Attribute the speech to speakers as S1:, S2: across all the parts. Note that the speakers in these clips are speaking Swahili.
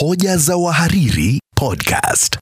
S1: Hoja za wahariri podcast.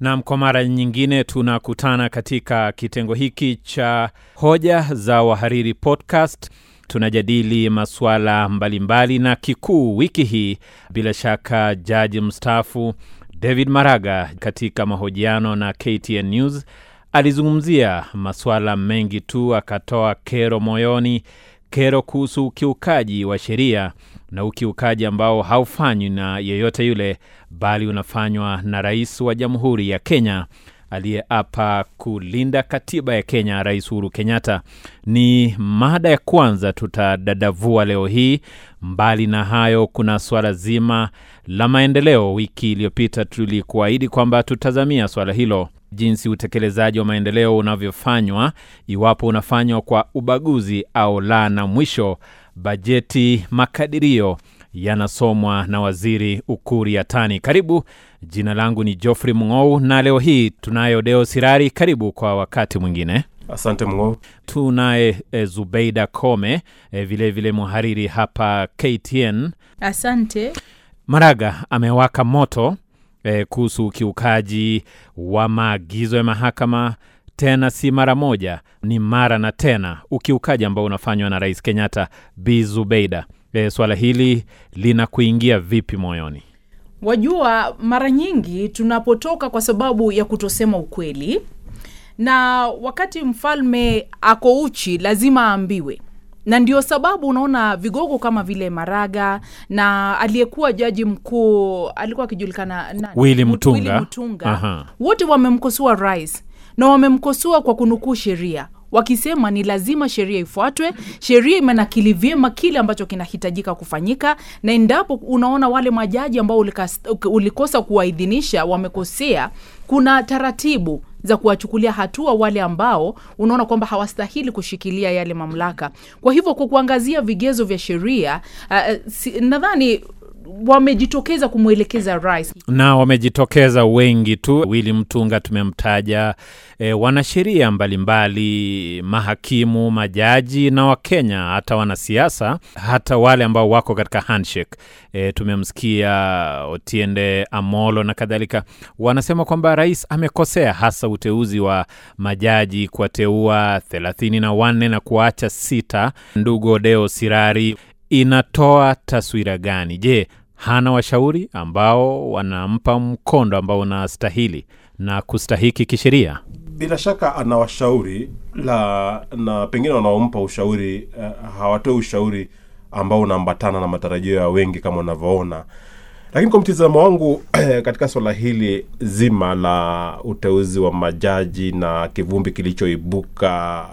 S2: Nam, kwa mara nyingine tunakutana katika kitengo hiki cha hoja za wahariri podcast. Tunajadili masuala mbalimbali, na kikuu wiki hii bila shaka, jaji mstaafu David Maraga katika mahojiano na KTN News alizungumzia masuala mengi tu, akatoa kero moyoni, kero kuhusu ukiukaji wa sheria na ukiukaji ambao haufanywi na yeyote yule, bali unafanywa na rais wa Jamhuri ya Kenya aliyeapa kulinda katiba ya Kenya, Rais Uhuru Kenyatta. Ni mada ya kwanza tutadadavua leo hii. Mbali na hayo, kuna swala zima la maendeleo. Wiki iliyopita tulikuahidi kwamba tutazamia swala hilo, jinsi utekelezaji wa maendeleo unavyofanywa, iwapo unafanywa kwa ubaguzi au la, na mwisho bajeti makadirio yanasomwa na waziri Ukuri Yatani. Karibu. Jina langu ni Geoffrey Mng'ou na leo hii tunayo Deo Sirari. Karibu kwa wakati mwingine.
S3: Asante Mng'ou.
S2: Tunaye e, Zubeida Kome e, vilevile mhariri hapa KTN.
S4: Asante.
S2: Maraga amewaka moto e, kuhusu ukiukaji wa maagizo ya mahakama tena si mara moja, ni mara na tena, ukiukaji ambao unafanywa na Rais Kenyatta. Bi Zubeida, e, swala hili linakuingia vipi moyoni?
S4: Wajua, mara nyingi tunapotoka kwa sababu ya kutosema ukweli, na wakati mfalme ako uchi lazima aambiwe na ndio sababu unaona vigogo kama vile Maraga na aliyekuwa jaji mkuu alikuwa akijulikana?
S2: Willy Mutunga.
S4: Willy Mutunga.
S2: Aha.
S4: Wote wamemkosoa rais na wamemkosoa kwa kunukuu sheria wakisema ni lazima sheria ifuatwe. Sheria imenakili vyema kile ambacho kinahitajika kufanyika, na endapo unaona wale majaji ambao ulikosa kuwaidhinisha wamekosea, kuna taratibu za kuwachukulia hatua wale ambao unaona kwamba hawastahili kushikilia yale mamlaka. Kwa hivyo kwa kuangazia vigezo vya sheria uh, si, nadhani wamejitokeza kumwelekeza rais
S2: na wamejitokeza wengi tu. Wili Mtunga tumemtaja, e, wanasheria mbalimbali, mahakimu, majaji na Wakenya, hata wanasiasa, hata wale ambao wako katika handshake. E, tumemsikia Otiende Amolo na kadhalika, wanasema kwamba rais amekosea, hasa uteuzi wa majaji kuwateua thelathini na wanne na kuacha sita. Ndugu Odeo Sirari, inatoa taswira gani? Je, hana washauri ambao wanampa mkondo ambao unastahili na kustahiki kisheria?
S3: Bila shaka ana washauri la na pengine wanaompa ushauri uh, hawatoi ushauri ambao unaambatana na matarajio ya wengi kama unavyoona. Lakini kwa mtizamo wangu katika swala hili zima la uteuzi wa majaji na kivumbi kilichoibuka,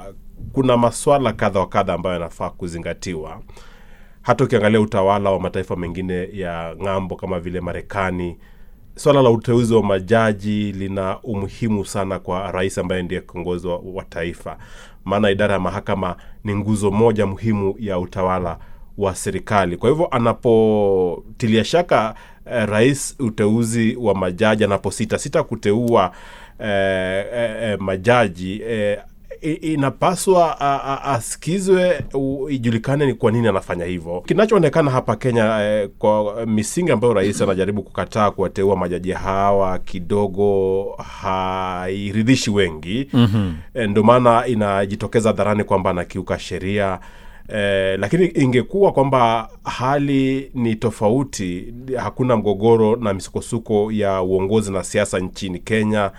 S3: kuna maswala kadha wa kadha ambayo yanafaa kuzingatiwa hata ukiangalia utawala wa mataifa mengine ya ng'ambo kama vile Marekani, swala la uteuzi wa majaji lina umuhimu sana kwa rais ambaye ndiye kiongozi wa, taifa, maana idara ya mahakama ni nguzo moja muhimu ya utawala wa serikali. Kwa hivyo anapotilia shaka eh, rais uteuzi wa majaji, anaposita sita kuteua eh, eh, eh, majaji eh, inapaswa asikizwe, ijulikane ni kwa nini anafanya hivyo. Kinachoonekana hapa Kenya eh, kwa misingi ambayo rais anajaribu kukataa kuwateua majaji hawa kidogo hairidhishi wengi mm-hmm. E, ndio maana inajitokeza hadharani kwamba anakiuka sheria. Eh, lakini ingekuwa kwamba hali ni tofauti, hakuna mgogoro na misukosuko ya uongozi na siasa nchini Kenya,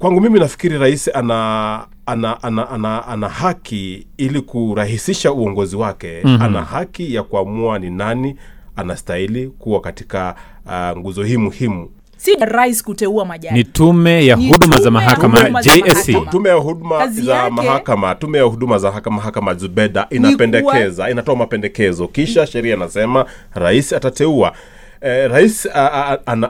S3: kwangu mimi nafikiri rais ana ana, ana, ana, ana haki ili kurahisisha uongozi wake mm-hmm. ana haki ya kuamua ni nani anastahili kuwa katika uh, nguzo hii muhimu
S4: si rais kuteua majaji
S2: ni tume ya
S4: Ni
S2: huduma za JSC.
S4: mahakama.
S3: tume ya huduma za mahakama tume ya huduma za mahakama zubeda inapendekeza inatoa mapendekezo kisha sheria inasema rais atateua eh, rais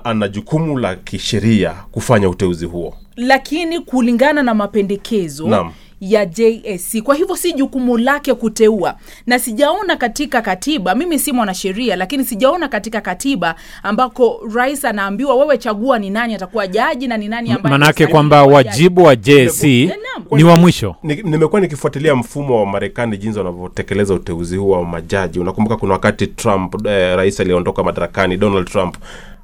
S3: ana jukumu la kisheria kufanya uteuzi huo
S4: lakini kulingana na mapendekezo
S3: Naam.
S4: Ya JSC. Kwa hivyo si jukumu lake kuteua, na sijaona katika katiba, mimi si mwanasheria, lakini sijaona katika katiba ambako rais anaambiwa wewe chagua ni nani atakuwa jaji na ni nani ambaye
S2: manake kwamba wajibu wa JSC ni wa mwisho.
S3: nimekuwa nikifuatilia mfumo wa marekani jinsi wanavyotekeleza uteuzi huo wa majaji. Unakumbuka kuna wakati trump eh, rais aliondoka madarakani donald trump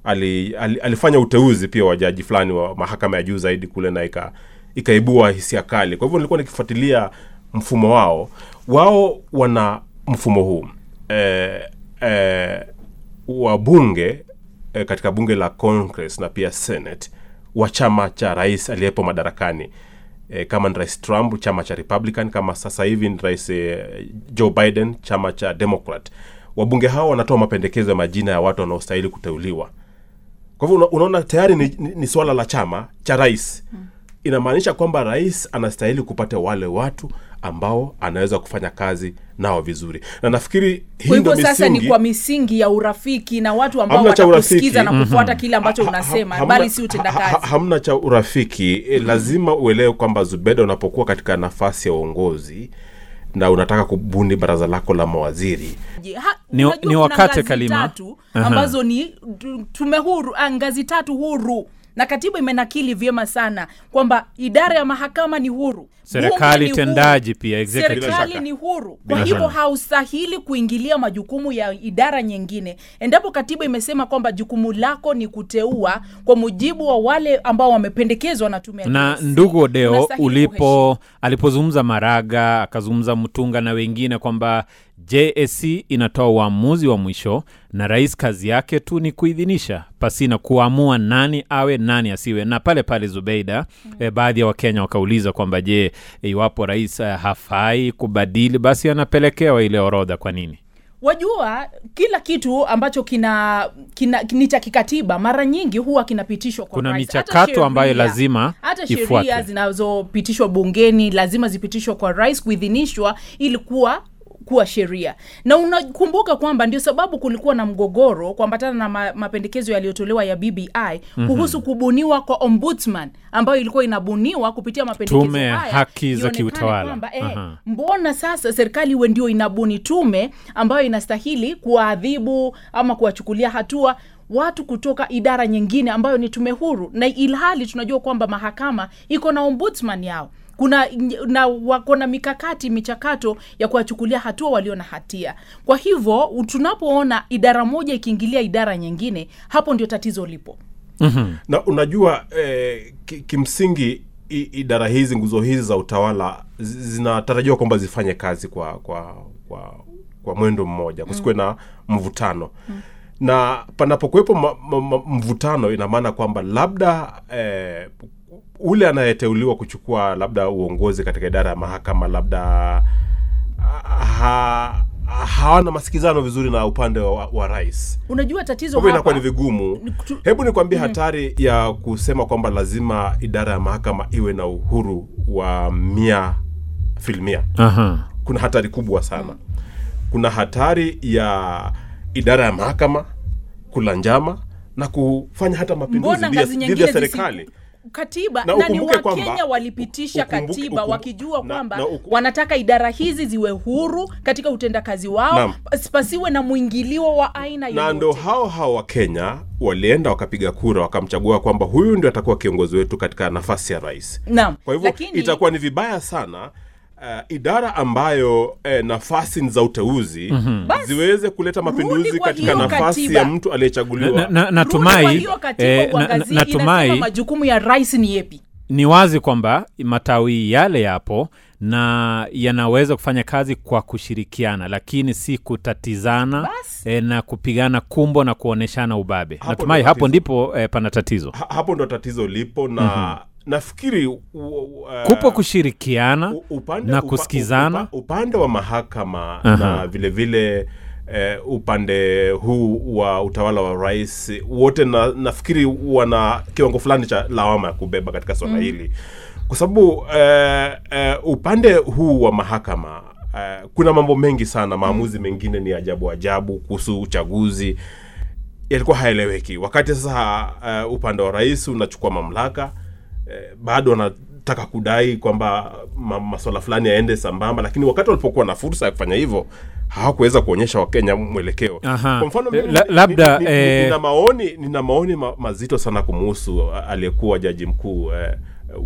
S3: ali, ali, alifanya uteuzi pia wa jaji fulani wa mahakama ya juu zaidi kule na ika, ikaibua hisia kali. Kwa hivyo nilikuwa nikifuatilia mfumo wao wao wana mfumo huu. E, e, wabunge e, katika bunge la congress na pia senate wa chama cha rais aliyepo madarakani. E, kama ni rais trump chama cha republican kama sasa hivi ni rais joe biden chama cha democrat. Wabunge hao wanatoa mapendekezo ya majina ya watu wanaostahili kuteuliwa. Kwa hivyo unaona tayari ni, ni, ni swala la chama cha rais inamaanisha kwamba rais anastahili kupata wale watu ambao anaweza kufanya kazi nao vizuri na nafikiri
S4: hivyo sasa ni kwa misingi ya urafiki na watu ambao watakusikiza na kufuata kile ambacho
S3: Ha- ha-
S4: unasema
S3: hamna-
S4: bali si utendakazi
S3: ha- hamna cha urafiki e, lazima uelewe kwamba zubeda unapokuwa katika nafasi ya uongozi na unataka kubuni baraza lako la mawaziri
S4: Ha-
S2: Ni- ni wakate Kalima.
S4: tatu ambazo ni tume huru ngazi tatu huru na katiba imenakili vyema sana kwamba idara ya mahakama ni huru.
S2: Serikali tendaji pia, executive.
S4: Serikali ni huru. Kwa hivyo haustahili kuingilia majukumu ya idara nyingine. Endapo katiba imesema kwamba jukumu lako ni kuteua kwa mujibu wa wale ambao wamependekezwa na tume
S2: na ndugu odeo ulipo alipozungumza maraga akazungumza mtunga na wengine kwamba jsc inatoa uamuzi wa mwisho na rais kazi yake tu ni kuidhinisha pasina kuamua nani awe nani asiwe. Na pale pale zubeida mm. e, baadhi ya wakenya wakauliza kwamba je iwapo rais eh, hafai kubadili basi anapelekewa ile orodha kwa nini?
S4: Wajua kila kitu ambacho kina, kina ni cha kikatiba mara nyingi huwa kinapitishwa kwa
S2: Kuna michakato ambayo lazima
S4: hata sheria zinazopitishwa bungeni lazima zipitishwe kwa rais kuidhinishwa ili kuwa kuwa sheria. Na unakumbuka kwamba ndio sababu kulikuwa na mgogoro kuambatana na ma, mapendekezo yaliyotolewa ya bbi kuhusu kubuniwa kwa ombudsman ambayo ilikuwa inabuniwa kupitia mapendekezo
S2: Tume
S4: haya.
S2: haki za kiutawala.
S4: kwamba, eh,
S2: Aha.
S4: mbona sasa serikali iwe ndio inabuni tume ambayo inastahili kuwaadhibu ama kuwachukulia hatua watu kutoka idara nyingine ambayo ni tume huru? Na ilhali tunajua kwamba mahakama iko na ombudsman yao kuna na wako na mikakati michakato ya kuwachukulia hatua walio na hatia. Kwa hivyo tunapoona idara moja ikiingilia idara nyingine hapo ndio tatizo lipo.
S3: Na unajua eh, kimsingi i, idara hizi nguzo hizi za utawala zinatarajiwa kwamba zifanye kazi kwa kwa kwa, kwa mwendo mmoja kusikuwe na mvutano. Na panapokuwepo mvutano ina maana kwamba labda eh, ule anayeteuliwa kuchukua labda uongozi katika idara ya mahakama labda ha, hawana masikizano vizuri na upande wa, wa rais.
S4: Unajua tatizo
S3: hapa inakuwa ni vigumu.
S4: Ni kutu-
S3: hebu nikwambie hatari ya kusema kwamba lazima idara ya mahakama iwe na uhuru wa mia filmia
S2: Aha.
S3: kuna hatari kubwa sana. Kuna hatari ya idara ya mahakama kula njama na kufanya hata mapinduzi dhidi ya serikali
S4: zisi- katiba
S3: Na
S4: na, ni wakenya walipitisha katiba
S3: ukumbuke,
S4: wakijua kwamba wanataka idara hizi ziwe huru katika utendakazi wao pasiwe na mwingilio wa aina
S3: na ndo hao hao Wakenya walienda wakapiga kura wakamchagua kwamba huyu ndio atakuwa kiongozi wetu katika nafasi ya rais.
S4: Naam.
S3: Kwa hivyo itakuwa ni vibaya sana uh, idara ambayo eh, nafasi ni za uteuzi
S4: Basi,
S3: ziweze kuleta mapinduzi katika nafasi
S4: katiba.
S3: ya mtu
S2: Na-
S3: aliyechaguliwa
S2: natumai eh, na- na- natumai
S4: majukumu ya rais ni yepi?
S2: ni wazi kwamba matawi yale yapo na yanaweza kufanya kazi kwa kushirikiana lakini si kutatizana e, na kupigana kumbo na kuonyeshana ubabe. Natumai hapo ndipo e, pana tatizo.
S3: Ha, hapo ndo tatizo lipo na nafikiri u- u- eh,
S2: kupo kushirikiana
S3: upande,
S2: na kusikizana.
S3: upa- upande wa mahakama
S2: Aha.
S3: na vile vile eh, upande huu wa utawala wa rais wote na, nafikiri wana kiwango fulani cha lawama ya kubeba katika swala hili. Kwa sababu eh, eh, upande huu wa mahakama eh, kuna mambo mengi sana maamuzi mengine ni ajabu ajabu kuhusu uchaguzi. Yalikuwa haeleweki wakati sasa uh, upande wa rais unachukua mamlaka eh, bado wanataka kudai kwamba maswala fulani yaende sambamba lakini wakati walipokuwa na fursa ya kufanya hivyo hawakuweza kuonyesha wakenya mwelekeo. Kwa mfano
S2: La- labda, eh,
S3: nina maoni nina maoni ma, mazito sana kumuhusu uh, aliyekuwa jaji mkuu eh,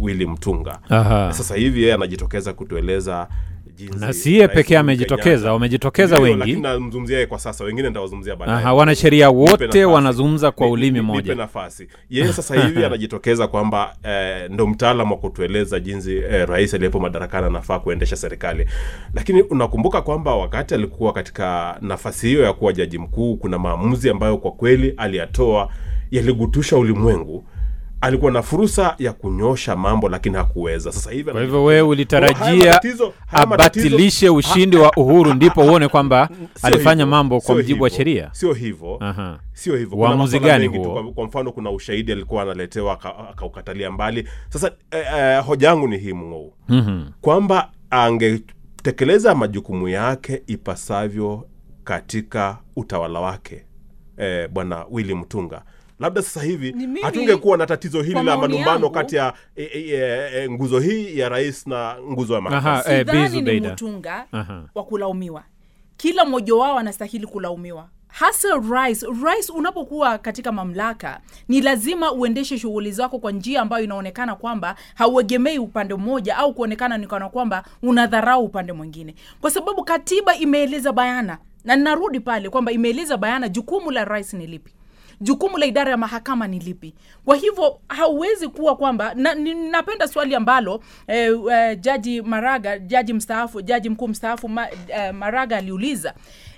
S3: willi mtunga
S2: Aha.
S3: sasa hivi yeye anajitokeza kutueleza jinsi
S2: na
S3: siye
S2: pekee amejitokeza wamejitokeza wengi.
S3: namzungumzia kwa sasa wengine nitawazungumzia baadaye.
S2: Aha, wanasheria wote wanazungumza kwa ulimi
S3: ni- nipe
S2: moja
S3: nafasi. Yeye sasa hivi anajitokeza kwamba eh, ndo mtaalam wa kutueleza jinsi eh, rais aliyepo madarakani anafaa kuendesha serikali. Lakini unakumbuka kwamba wakati alikuwa katika nafasi hiyo ya kuwa jaji mkuu kuna maamuzi ambayo kwa kweli aliyatoa yaligutusha ulimwengu alikuwa na fursa ya kunyosha mambo lakini hakuweza. Sasa hivi
S2: kwa hivyo wewe ulitarajia abatilishe ushindi wa uhuru ndipo uone kwamba alifanya mambo kwa mjibu wa sheria.
S3: Sio hivyo. Sio hivyo.
S2: Uamuzi gani huo?
S3: Kwa, mfano kuna ushahidi alikuwa analetewa akaukatalia mbali. Sasa eh, eh, hoja yangu ni hii mng'ou
S2: Mhm.
S3: kwamba angetekeleza majukumu yake ipasavyo katika utawala wake eh, bwana willi mtunga labda sasa hivi hatungekuwa na tatizo hili la malumbano kati ya e, e, e, e, nguzo hii ya rais na nguzo ya mahakama.
S2: Aha, eh,
S4: sidhani ni mtunga wa kulaumiwa. Kila mmoja wao anastahili kulaumiwa. Hasa rais rais unapokuwa katika mamlaka ni lazima uendeshe shughuli zako kwa njia ambayo inaonekana kwamba hauegemei upande mmoja au kuonekana ni kana kwamba unadharau upande mwingine. Kwa sababu katiba imeeleza bayana na ninarudi pale kwamba imeeleza bayana jukumu la rais ni lipi jukumu la idara ya mahakama ni lipi? Kwa hivyo hauwezi kuwa kwamba na, napenda swali ambalo eh, eh, jaji maraga jaji mstaafu jaji mkuu mstaafu ma, eh, maraga aliuliza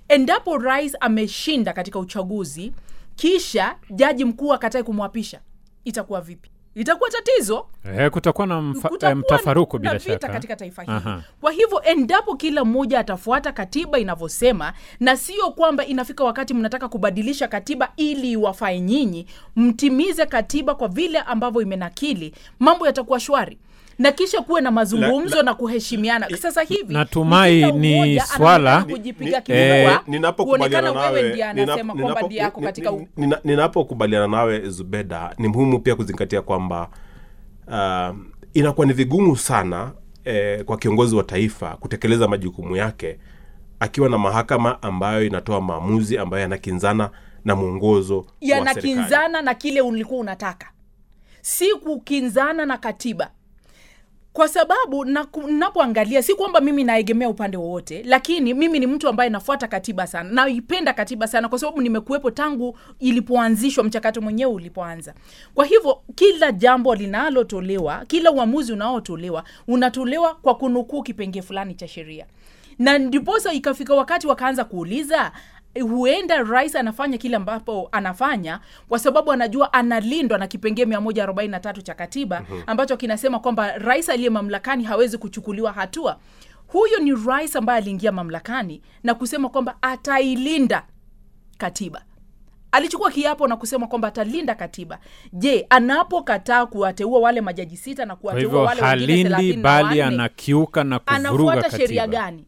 S4: endapo rais ameshinda katika uchaguzi kisha jaji mkuu akatae kumwapisha itakuwa vipi itakuwa tatizo.
S2: Eh, kutakuwa na mfa,
S4: kutakuwa
S2: eh, mtafaruku bila shaka.
S4: katika taifa hili.
S2: Aha.
S4: kwa hivyo endapo kila mmoja atafuata katiba inavyosema na sio kwamba inafika wakati mnataka kubadilisha katiba ili iwafae nyinyi mtimize katiba kwa vile ambavyo imenakili mambo yatakuwa shwari na kisha kuwe na mazungumzo
S3: La- la-
S4: na kuheshimiana. sasa hivi
S2: Natumai ni swala- eh,
S3: ninapokubaliana
S4: wewe
S3: nawe
S4: ndiye anasema kwamba ndiye yako katika
S3: ninapokubaliana nawe zubeda ni muhimu pia kuzingatia kwamba uh, inakuwa ni vigumu sana eh, kwa kiongozi wa taifa kutekeleza majukumu yake akiwa na mahakama ambayo inatoa maamuzi ambayo yanakinzana na mwongozo
S4: yanakinzana na kile ulikuwa unataka. Si kukinzana na katiba kwa sababu napoangalia si kwamba mimi naegemea upande wowote lakini mimi ni mtu ambaye nafuata katiba sana naipenda katiba sana kwa sababu nimekuwepo tangu ilipoanzishwa mchakato mwenyewe ulipoanza. Kwa hivyo kila jambo linalotolewa kila uamuzi unaotolewa unatolewa kwa kunukuu kipengee fulani cha sheria. Na ndiposa ikafika wakati wakaanza kuuliza huenda rais anafanya kile ambapo anafanya kwa sababu anajua analindwa na kipengee 143 cha katiba ambacho kinasema kwamba rais aliye mamlakani hawezi kuchukuliwa hatua. Huyo ni rais ambaye aliingia mamlakani na kusema kwamba atailinda katiba. Alichukua kiapo na kusema kwamba atalinda katiba. Je anapokataa kuwateua wale majaji sita na kuwateua wale wengine thelathini na
S2: bali anakiuka na kuvuruga
S4: anafuata sheria gani?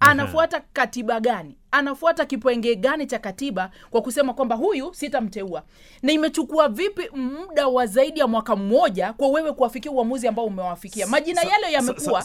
S4: Anafuata katiba gani anafuata kipenge gani cha katiba kwa kusema kwamba huyu sitamteua na imechukua vipi muda wa zaidi ya mwaka mmoja kwa wewe kuwafikia uamuzi ambao umewafikia majina yale yamekuwa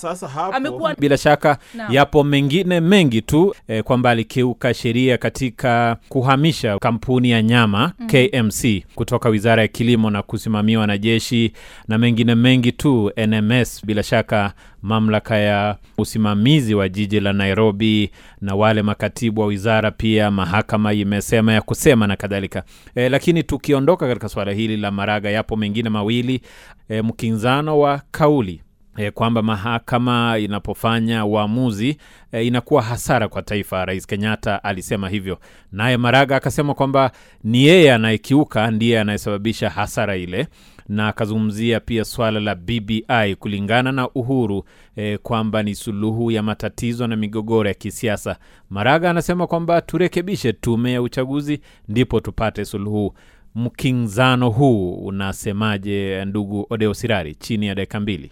S4: amekuwa
S2: bila shaka
S4: na.
S2: yapo mengine mengi tu eh, kwamba alikiuka sheria katika kuhamisha kampuni ya nyama mm. kmc kutoka wizara ya kilimo na kusimamiwa na jeshi na mengine mengi tu nms bila shaka mamlaka ya usimamizi wa jiji la nairobi na wale makatibu wa wizara pia mahakama imesema ya kusema na kadhalika. E, lakini tukiondoka katika suala hili la maraga yapo mengine mawili. E, mkinzano wa kauli e, kwamba mahakama inapofanya uamuzi e, inakuwa hasara kwa taifa. Rais Kenyatta alisema hivyo, naye Maraga akasema kwamba ni yeye anayekiuka ndiye anayesababisha hasara ile, na akazungumzia pia swala la BBI kulingana na Uhuru eh, kwamba ni suluhu ya matatizo na migogoro ya kisiasa. Maraga anasema kwamba turekebishe tume ya uchaguzi ndipo tupate suluhu. Mkinzano huu unasemaje, ndugu Odeo Sirari, chini ya dakika mbili?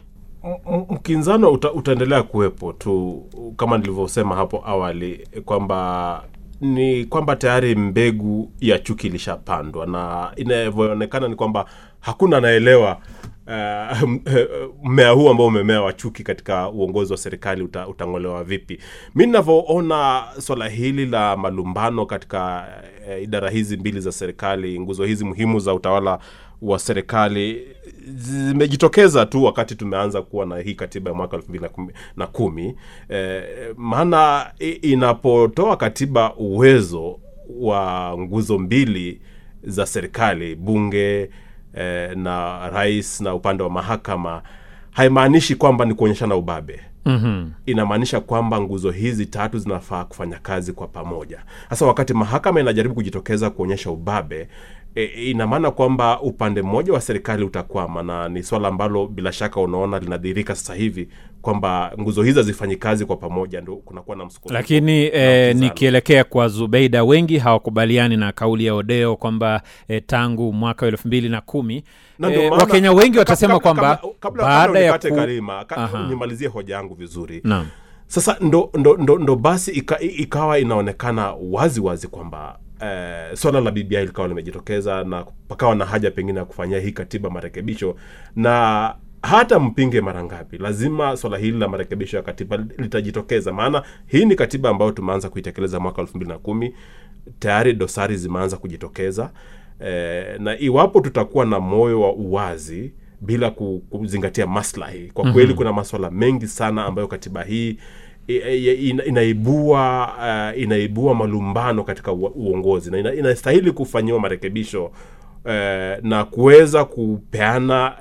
S3: Mkinzano uta, utaendelea kuwepo tu kama nilivyosema hapo awali kwamba ni kwamba tayari mbegu ya chuki ilishapandwa na inavyoonekana ni kwamba hakuna anaelewa uh, mmea huu ambao umemea wa chuki katika uongozi wa serikali uta, utang'olewa vipi. Mi ninavyoona swala hili la malumbano katika uh, idara hizi mbili za serikali nguzo hizi muhimu za utawala wa serikali zimejitokeza tu wakati tumeanza kuwa na hii katiba ya mwaka elfu mbili na kumi. Eh, maana inapotoa katiba uwezo wa nguzo mbili za serikali bunge eh, na rais na upande wa mahakama haimaanishi kwamba ni kuonyeshana ubabe
S2: mm-hmm.
S3: inamaanisha kwamba nguzo hizi tatu zinafaa kufanya kazi kwa pamoja sasa wakati mahakama inajaribu kujitokeza kuonyesha ubabe e, ina maana kwamba upande mmoja wa serikali utakwama na ni swala ambalo bila shaka unaona linadhihirika sasa hivi kwamba nguzo hizi hazifanyi kazi kwa pamoja ndo kunakuwa na msukumo.
S2: lakini eh, nikielekea kwa zubeida wengi hawakubaliani na kauli ya odeo kwamba eh, tangu mwaka wa elfu mbili na kumi eh, wakenya wengi watasema kwamba baada ya ku...
S3: Karima, nimalizie hoja yangu vizuri
S2: na.
S3: sasa ndo, ndo, ndo, ndo basi ika, ikawa inaonekana wazi wazi kwamba eh, swala la bbi likawa limejitokeza na pakawa na haja pengine ya kufanyia hii katiba marekebisho. Na hata mpinge mara ngapi lazima swala hili la marekebisho ya katiba litajitokeza. Maana hii ni katiba ambayo tumeanza kuitekeleza mwaka elfu mbili na kumi. Tayari dosari zimeanza kujitokeza. Eh, na iwapo tutakuwa na moyo wa uwazi bila kuzingatia maslahi. Kwa kweli kuna maswala mengi sana ambayo katiba hii inaibua uh, inaibua malumbano katika uongozi na inastahili kufanyiwa marekebisho uh, na kuweza kupeana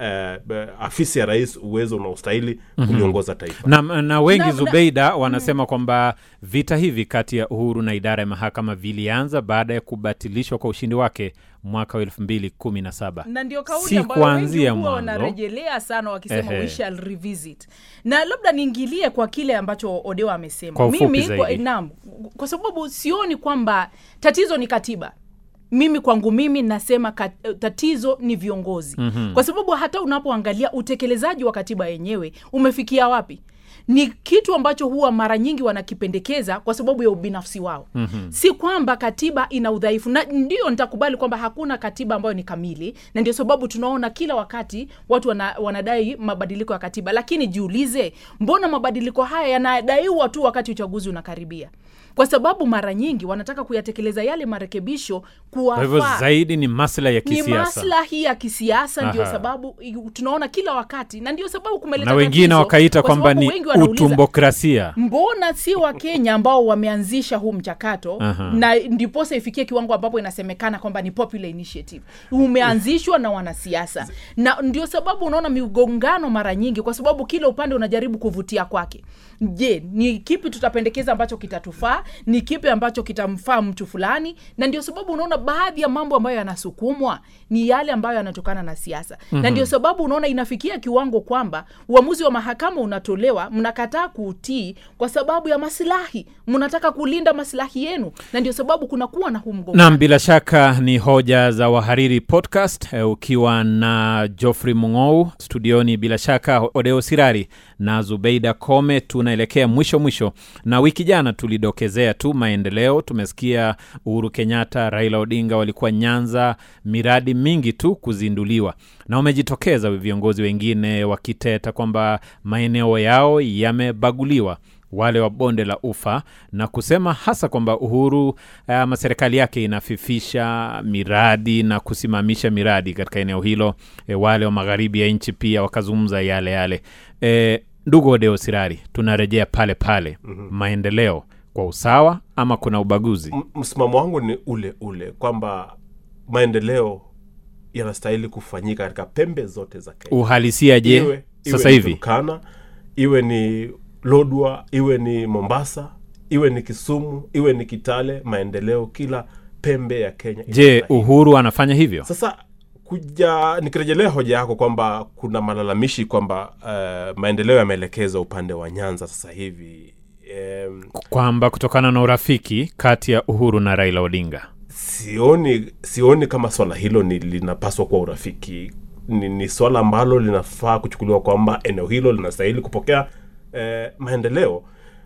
S3: eh, afisi ya rais uwezo unaostahili kuliongoza taifa.
S2: Na, na wengi
S4: Na-
S2: zubeida wanasema kwamba vita hivi kati ya uhuru na idara ya mahakama vilianza baada ya kubatilishwa kwa ushindi wake mwaka wa elfu mbili kumi na saba.
S4: Na ndio kauli
S2: si kuanzia mwanzo.
S4: wanarejelea sana wakisema
S2: Ehe.
S4: we shall revisit. Na labda niingilie kwa kile ambacho odeo amesema.
S2: Kwa
S4: mimi kwa, naam kwa sababu sioni kwamba tatizo ni katiba mimi kwangu mimi nasema kat, tatizo ni viongozi mm-hmm. kwa sababu hata unapoangalia utekelezaji wa katiba yenyewe umefikia wapi ni kitu ambacho huwa mara nyingi wanakipendekeza kwa sababu ya ubinafsi wao. Mm-hmm. si kwamba katiba ina udhaifu na ndio nitakubali kwamba hakuna katiba ambayo ni kamili na ndio sababu tunaona kila wakati watu wana, wanadai mabadiliko ya katiba. Lakini jiulize mbona mabadiliko haya yanadaiwa tu wakati uchaguzi unakaribia? Kwa sababu mara nyingi wanataka kuyatekeleza yale marekebisho
S2: kwa hivyo zaidi ni maslahi ya
S4: ni
S2: kisiasa.
S4: maslahi ya kisiasa ndio sababu tunaona kila wakati na ndio sababu kumeleta
S2: na wengine wakaita
S4: kwa
S2: kwamba ni
S4: wengi wanauliza,
S2: utumbokrasia.
S4: Mbona si wakenya ambao wameanzisha huu mchakato
S2: Aha.
S4: na ndiposa ifikie kiwango ambapo inasemekana kwamba ni popular initiative? Umeanzishwa na wanasiasa. Na ndio sababu unaona migongano mara nyingi kwa sababu kila upande unajaribu kuvutia kwake. Je ni kipi tutapendekeza ambacho kitatufaa? Ni kipi ambacho kitamfaa mtu fulani? Na ndio sababu unaona baadhi ya mambo ambayo yanasukumwa ni yale ambayo yanatokana na siasa. Mm-hmm. na ndio sababu unaona inafikia kiwango kwamba uamuzi wa mahakama unatolewa mnakataa kuutii kwa sababu ya masilahi. Mnataka kulinda masilahi yenu na ndio sababu kunakuwa na huu
S2: nam bila shaka ni hoja za wahariri podcast eh, ukiwa na joffrey mungou studioni bila shaka odeo sirari na zubeida kome. Tunaelekea mwisho mwisho na wiki jana tulidokezea tu maendeleo. Tumesikia uhuru kenyatta raila odinga walikuwa nyanza miradi mingi tu kuzinduliwa. Na wamejitokeza viongozi wengine wakiteta kwamba maeneo yao yamebaguliwa wale wa bonde la ufa na kusema hasa kwamba uhuru ama serikali yake inafifisha miradi na kusimamisha miradi katika eneo hilo. E, wale wa magharibi ya nchi pia wakazungumza yale yale. E, ndugu odeo sirari tunarejea pale pale. Mm-hmm. maendeleo kwa usawa ama kuna ubaguzi?
S3: Msimamo wangu ni ule ule kwamba maendeleo yanastahili kufanyika katika pembe zote za kenya.
S2: Uhalisia je sasa hivi?
S3: Turkana, iwe ni lodwa iwe ni mombasa iwe ni kisumu iwe ni kitale maendeleo kila pembe ya kenya
S2: je uhuru anafanya hivyo?
S3: Sasa Kuja nikirejelea hoja yako kwamba kuna malalamishi kwamba uh, maendeleo yameelekezwa upande wa nyanza sasa hivi um,
S2: kwamba kutokana na urafiki kati ya uhuru na raila odinga.
S3: Sioni sioni kama swala hilo ni linapaswa kuwa urafiki. Ni, ni swala ambalo linafaa kuchukuliwa kwamba eneo hilo linastahili kupokea eh, maendeleo.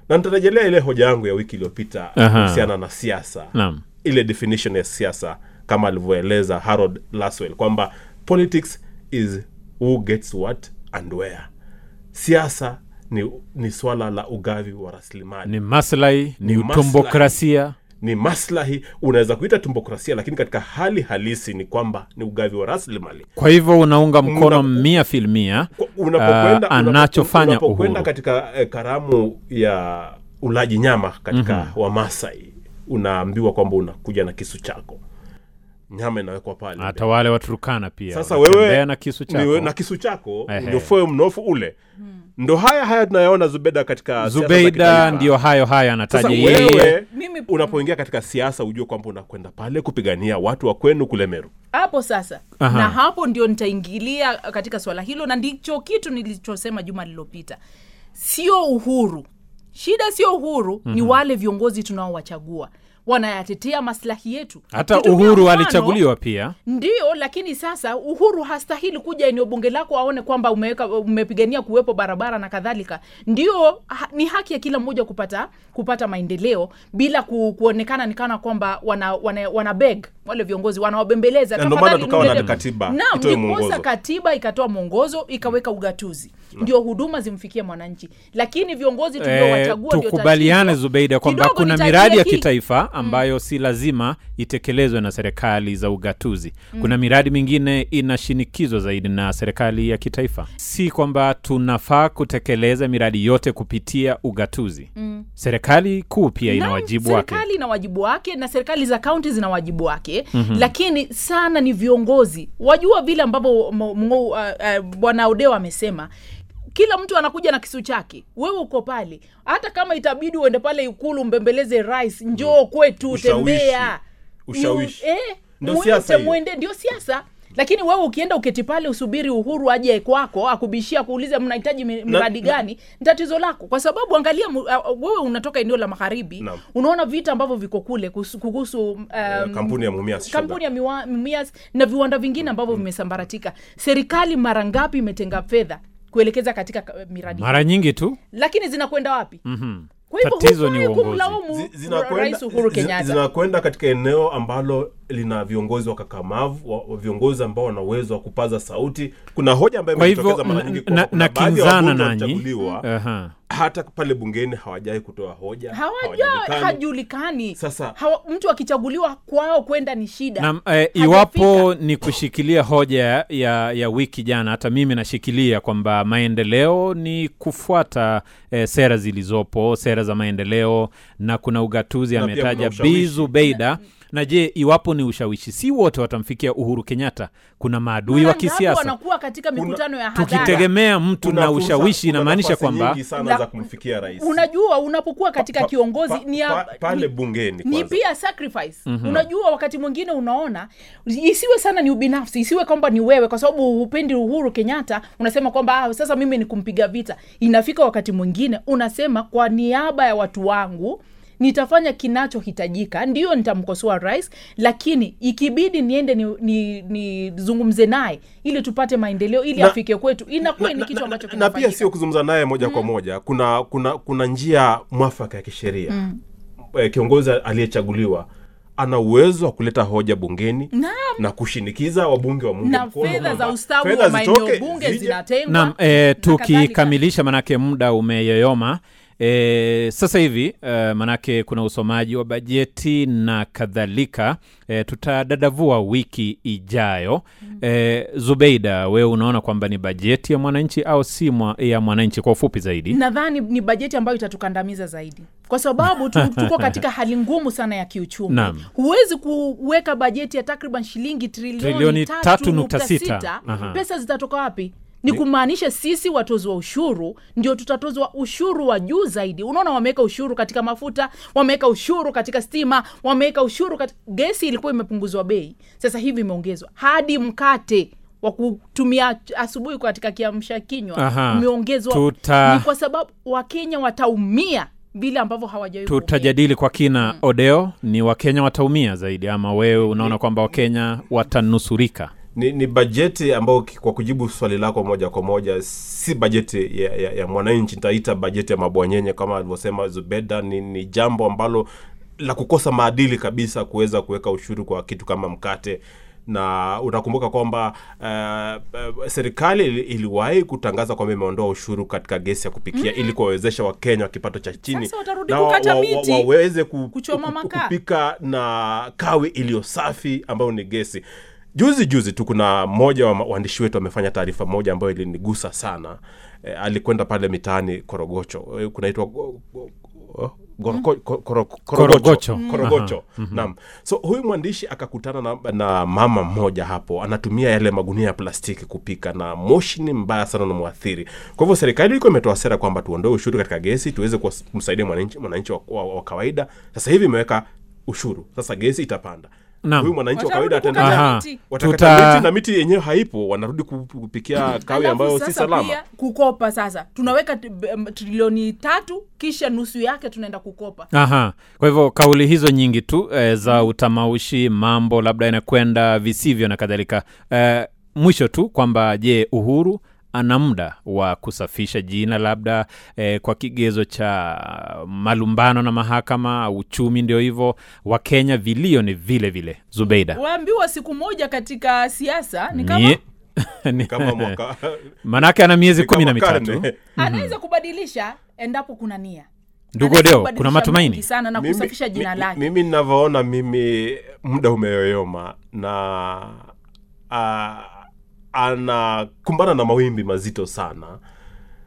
S3: Na nitarejelea ile hoja yangu ya wiki iliyopita kuhusiana na siasa.
S2: Naam.
S3: Ile definition ya siasa kama alivyoeleza harold laswell kwamba politics is who gets what and where. Siasa ni, ni swala la ugavi wa rasilimali.
S2: Ni maslahi ni,
S3: Ni
S2: utombokrasia
S3: ni maslahi unaweza kuita tumbokrasia lakini katika hali halisi ni kwamba ni ugavi wa rasilimali.
S2: Kwa hivyo unaunga mkono
S3: Una-
S2: mia filmia
S3: unapokwenda
S2: Ah, anachofanya
S3: unapokwenda katika eh, karamu ya ulaji nyama katika mm-hmm. wamasai unaambiwa kwamba unakuja na kisu chako nyama inawekwa pale.
S2: Hata wale waturukana pia
S3: sasa wewe
S2: na kisu
S3: niwe-
S2: chako.
S3: na kisu chako
S2: Ehe.
S3: mnofu ule. Ndo haya haya tunayaona zubeda katika
S2: zubeida ndio hayo hayo anataja yeye.
S3: unapoingia katika siasa ujue kwamba unakwenda pale kupigania watu wa kwenu kule meru.
S4: Hapo sasa.
S2: Aha.
S4: na hapo ndio nitaingilia katika swala hilo na ndicho kitu nilichosema juma lililopita. Sio uhuru. Shida sio uhuru mm-hmm. ni wale viongozi tunaowachagua wanayatetea maslahi yetu.
S2: Hata uhuru alichaguliwa pia.
S4: Ndio lakini sasa uhuru hastahili kuja eneo bunge lako aone kwamba umeweka umepigania kuwepo barabara na kadhalika. Ndio ha, ni haki ya kila mmoja kupata kupata maendeleo bila ku, kuonekana nikana kwamba wana, wana, wana beg wale viongozi wanawabembeleza.
S3: Na ndio maana tukawa na katiba
S4: Naam, ndiposa katiba ikatoa mwongozo ikaweka ugatuzi. Ndio huduma zimfikie mwananchi. Lakini viongozi
S2: Eh,
S4: tuliowachagua ndio
S2: tukubaliane zubeida kwamba kuna miradi ya kitaifa ambayo si lazima itekelezwe na serikali za ugatuzi. Kuna miradi mingine inashinikizwa zaidi na serikali ya kitaifa. Si kwamba tunafaa kutekeleza miradi yote kupitia ugatuzi. Serikali kuu pia ina wajibu wake.
S4: serikali ina wajibu wake na serikali za kaunti zina wajibu wake mm-hmm. lakini sana ni viongozi. Wajua vile ambavyo uh, uh, bwana odeo amesema. Kila mtu anakuja na kisu chake. Wewe uko pale. Hata kama itabidi uende pale ikulu mbembeleze rais njoo kwetu
S3: Ushawishi.
S4: tembea.
S3: Ushawishi.
S4: Ni- eh,
S3: Ndio siasa
S4: lakini wewe ukienda uketi pale usubiri uhuru aje kwako akubishia kuuliza mnahitaji mi- miradi gani ni tatizo lako. Kwa sababu angalia uh, wewe unatoka eneo la magharibi unaona vita ambavyo viko kule kuhusu- um,
S3: kampuni ya Mumias
S4: kampuni ya miwa- Mumias na viwanda vingine ambavyo vimesambaratika. Serikali mara ngapi imetenga fedha kuelekeza katika miradi
S2: mara nyingi tu.
S4: Lakini zinakwenda wapi?
S2: Mhm.
S4: kwa hivyo
S2: ni
S4: kumlaumu rais uhuru kenyatta.
S3: zinakwenda katika eneo ambalo lina viongozi wakakamavu wa, wa viongozi ambao wana uwezo wa kupaza sauti. Kuna hoja ambayo imetokeza mara
S2: na-
S3: nyingi
S2: na-
S3: wabunge
S2: nanyi.
S3: hata pale bungeni hawajai kutoa hoja
S4: hawaja hajulikani.
S3: Sasa-
S4: Hawa, mtu akichaguliwa kwao kwenda ni shida.
S2: Na eh, iwapo ni kushikilia hoja ya, ya wiki jana hata mimi nashikilia kwamba maendeleo ni kufuata eh, sera zilizopo sera za maendeleo na kuna ugatuzi ametaja
S3: bizubeida
S2: bizu beida na je iwapo ni ushawishi si wote watamfikia uhuru kenyatta? Kuna maadui wa kisiasa.
S4: wanakuwa katika mikutano ya hadhara.
S2: Tukitegemea mtu
S3: Kuna
S2: na ushawishi inamaanisha kwamba
S3: sana za kumfikia rais.
S4: Unajua unapokuwa katika
S3: Pa-
S4: kiongozi
S3: pa-
S4: ni,
S3: pa- pale
S4: ni,
S3: bungeni
S4: ni pia sacrifice. Unajua wakati mwingine unaona isiwe sana ni ubinafsi isiwe kwamba ni wewe kwa sababu hupendi uhuru kenyatta unasema kwamba ah, sasa mimi ni kumpiga vita. Inafika wakati mwingine unasema kwa niaba ya watu wangu nitafanya kinachohitajika ndio nitamkosoa rais lakini ikibidi niende nizungumze ni, ni naye ili tupate maendeleo ili
S3: Na-
S4: afike kwetu. Inakuwa ni kitu ambacho
S3: na, pia sio kuzungumza naye moja kwa moja. Kuna kuna kuna njia mwafaka ya kisheria. Mm. kiongozi aliyechaguliwa ana uwezo wa kuleta hoja bungeni
S4: na,
S3: na kushinikiza wabunge wa mungu
S4: na fedha za ustawi wa maeneo bunge zinatengwa
S2: nam e, tukikamilisha manake muda umeyoyoma e, sasa hivi e, manake kuna usomaji wa bajeti na kadhalika e, tutadadavua wiki ijayo e, zubeida wewe unaona kwamba ni bajeti ya mwananchi au si mwa, ya mwananchi kwa ufupi zaidi
S4: nadhani ni bajeti ambayo itatukandamiza zaidi kwa sababu tuko katika hali ngumu sana ya kiuchumi
S2: Naam.
S4: huwezi kuweka bajeti ya takriban shilingi trilioni,
S2: Trilioni
S4: tatu
S2: tatu
S4: nukta
S2: nukta sita.
S4: sita.
S2: Aha.
S4: pesa zitatoka wapi ni kumaanisha sisi watozwa ushuru ndio tutatozwa ushuru wa juu zaidi. Unaona wameweka ushuru katika mafuta wameweka ushuru katika stima wameweka ushuru katika gesi ilikuwa imepunguzwa bei. Sasa hivi imeongezwa. Hadi mkate wa kutumia asubuhi katika kiamsha kinywa umeongezwa.
S2: Tuta-
S4: ni kwa sababu wakenya wataumia vile ambavyo hawajawahi
S2: tutajadili kwa kina odeo ni wakenya wataumia zaidi ama wewe unaona kwamba wakenya watanusurika
S3: ni, ni bajeti ambayo kwa kujibu swali lako moja kwa moja si bajeti ya, ya, ya mwananchi nitaita bajeti ya mabwanyenye kama alivyosema zubeda ni, ni jambo ambalo la kukosa maadili kabisa kuweza kuweka ushuru kwa kitu kama mkate. Na utakumbuka kwamba uh, uh, serikali iliwahi kutangaza kwamba imeondoa ushuru katika gesi ya kupikia ili kuwawezesha wakenya wa kipato cha chini na wa- wa- wa- waweze ku, kupika na kawi iliyo safi ambayo ni gesi juzi juzi tu kuna mmoja wa waandishi wetu amefanya taarifa moja ambayo ilinigusa sana. E, alikwenda pale mitaani korogocho. E, kunaitwa
S2: Korogocho.
S3: naam. So huyu mwandishi akakutana na, na mama mmoja hapo anatumia yale magunia ya plastiki kupika na moshi ni mbaya sana na mwathiri kwa hivyo serikali ilikuwa imetoa sera kwamba tuondoe ushuru katika gesi tuweze kumsaidia mwananchi wa, wa, wa kawaida. Sasa hivi imeweka ushuru. Sasa gesi itapanda. Huyu mwananchi wa kawaida ataenda
S4: miti.
S3: watakata miti na miti yenyewe haipo wanarudi kupikia kawi ambayo si
S4: sasa
S3: salama.
S4: kukopa sasa. Tunaweka trilioni tatu kisha nusu yake tunaenda kukopa.
S2: Aha. Kwa hivyo kauli hizo nyingi tu e, za utamaushi mambo labda inakwenda visivyo na kadhalika. E, mwisho tu kwamba je uhuru ana muda wa kusafisha jina labda eh, kwa kigezo cha malumbano na mahakama uchumi ndio hivyo wakenya vilio ni vile vile. Zubeida.
S4: Waambiwa siku moja katika siasa ni kama
S3: mwaka
S2: manake ana miezi kumi na mitatu.
S3: Karne.
S4: anaweza kubadilisha endapo kuna nia.
S2: Ndugu
S4: Anaweza
S2: Odeo,
S4: kubadilisha
S2: kuna matumaini?
S4: sana na
S3: Mimi-
S4: kusafisha jina lake.
S3: mimi ninavyoona mimi muda umeyoyoma na uh, anakumbana na mawimbi mazito sana.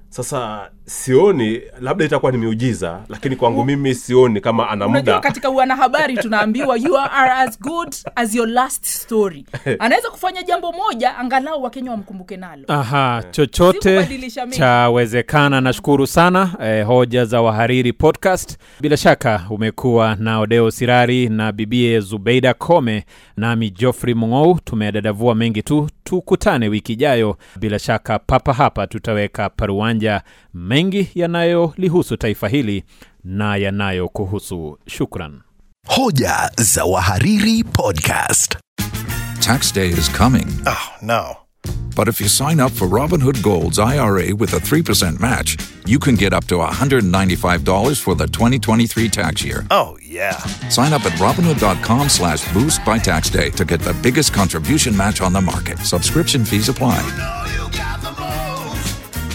S3: Sasa sioni labda itakuwa ni miujiza lakini kwangu mimi sioni kama ana muda.
S4: katika wanahabari tunaambiwa you are as good as your last story. Anaweza kufanya jambo moja angalau wakenya wamkumbuke nalo.
S2: Aha chochote chawezekana. Nashukuru sana eh, hoja za wahariri podcast. Bila shaka umekuwa na odeo sirari na bibie zubeida kome nami joffrey mungou. Tumedadavua mengi tu. Tukutane wiki ijayo. Bila shaka papa hapa tutaweka paruanja mengi yanayolihusu taifa hili na yanayokuhusu shukran
S1: Hoja za Wahariri Podcast.
S5: Tax day is coming.
S1: Oh, no.
S5: But if you sign up for Robinhood Gold's IRA with a 3% match, you can get up to $195 for the 2023 tax year.
S1: Oh, yeah.
S5: Sign up at Robinhood.com slash boost by tax day to get the biggest contribution match on the market. Subscription fees apply.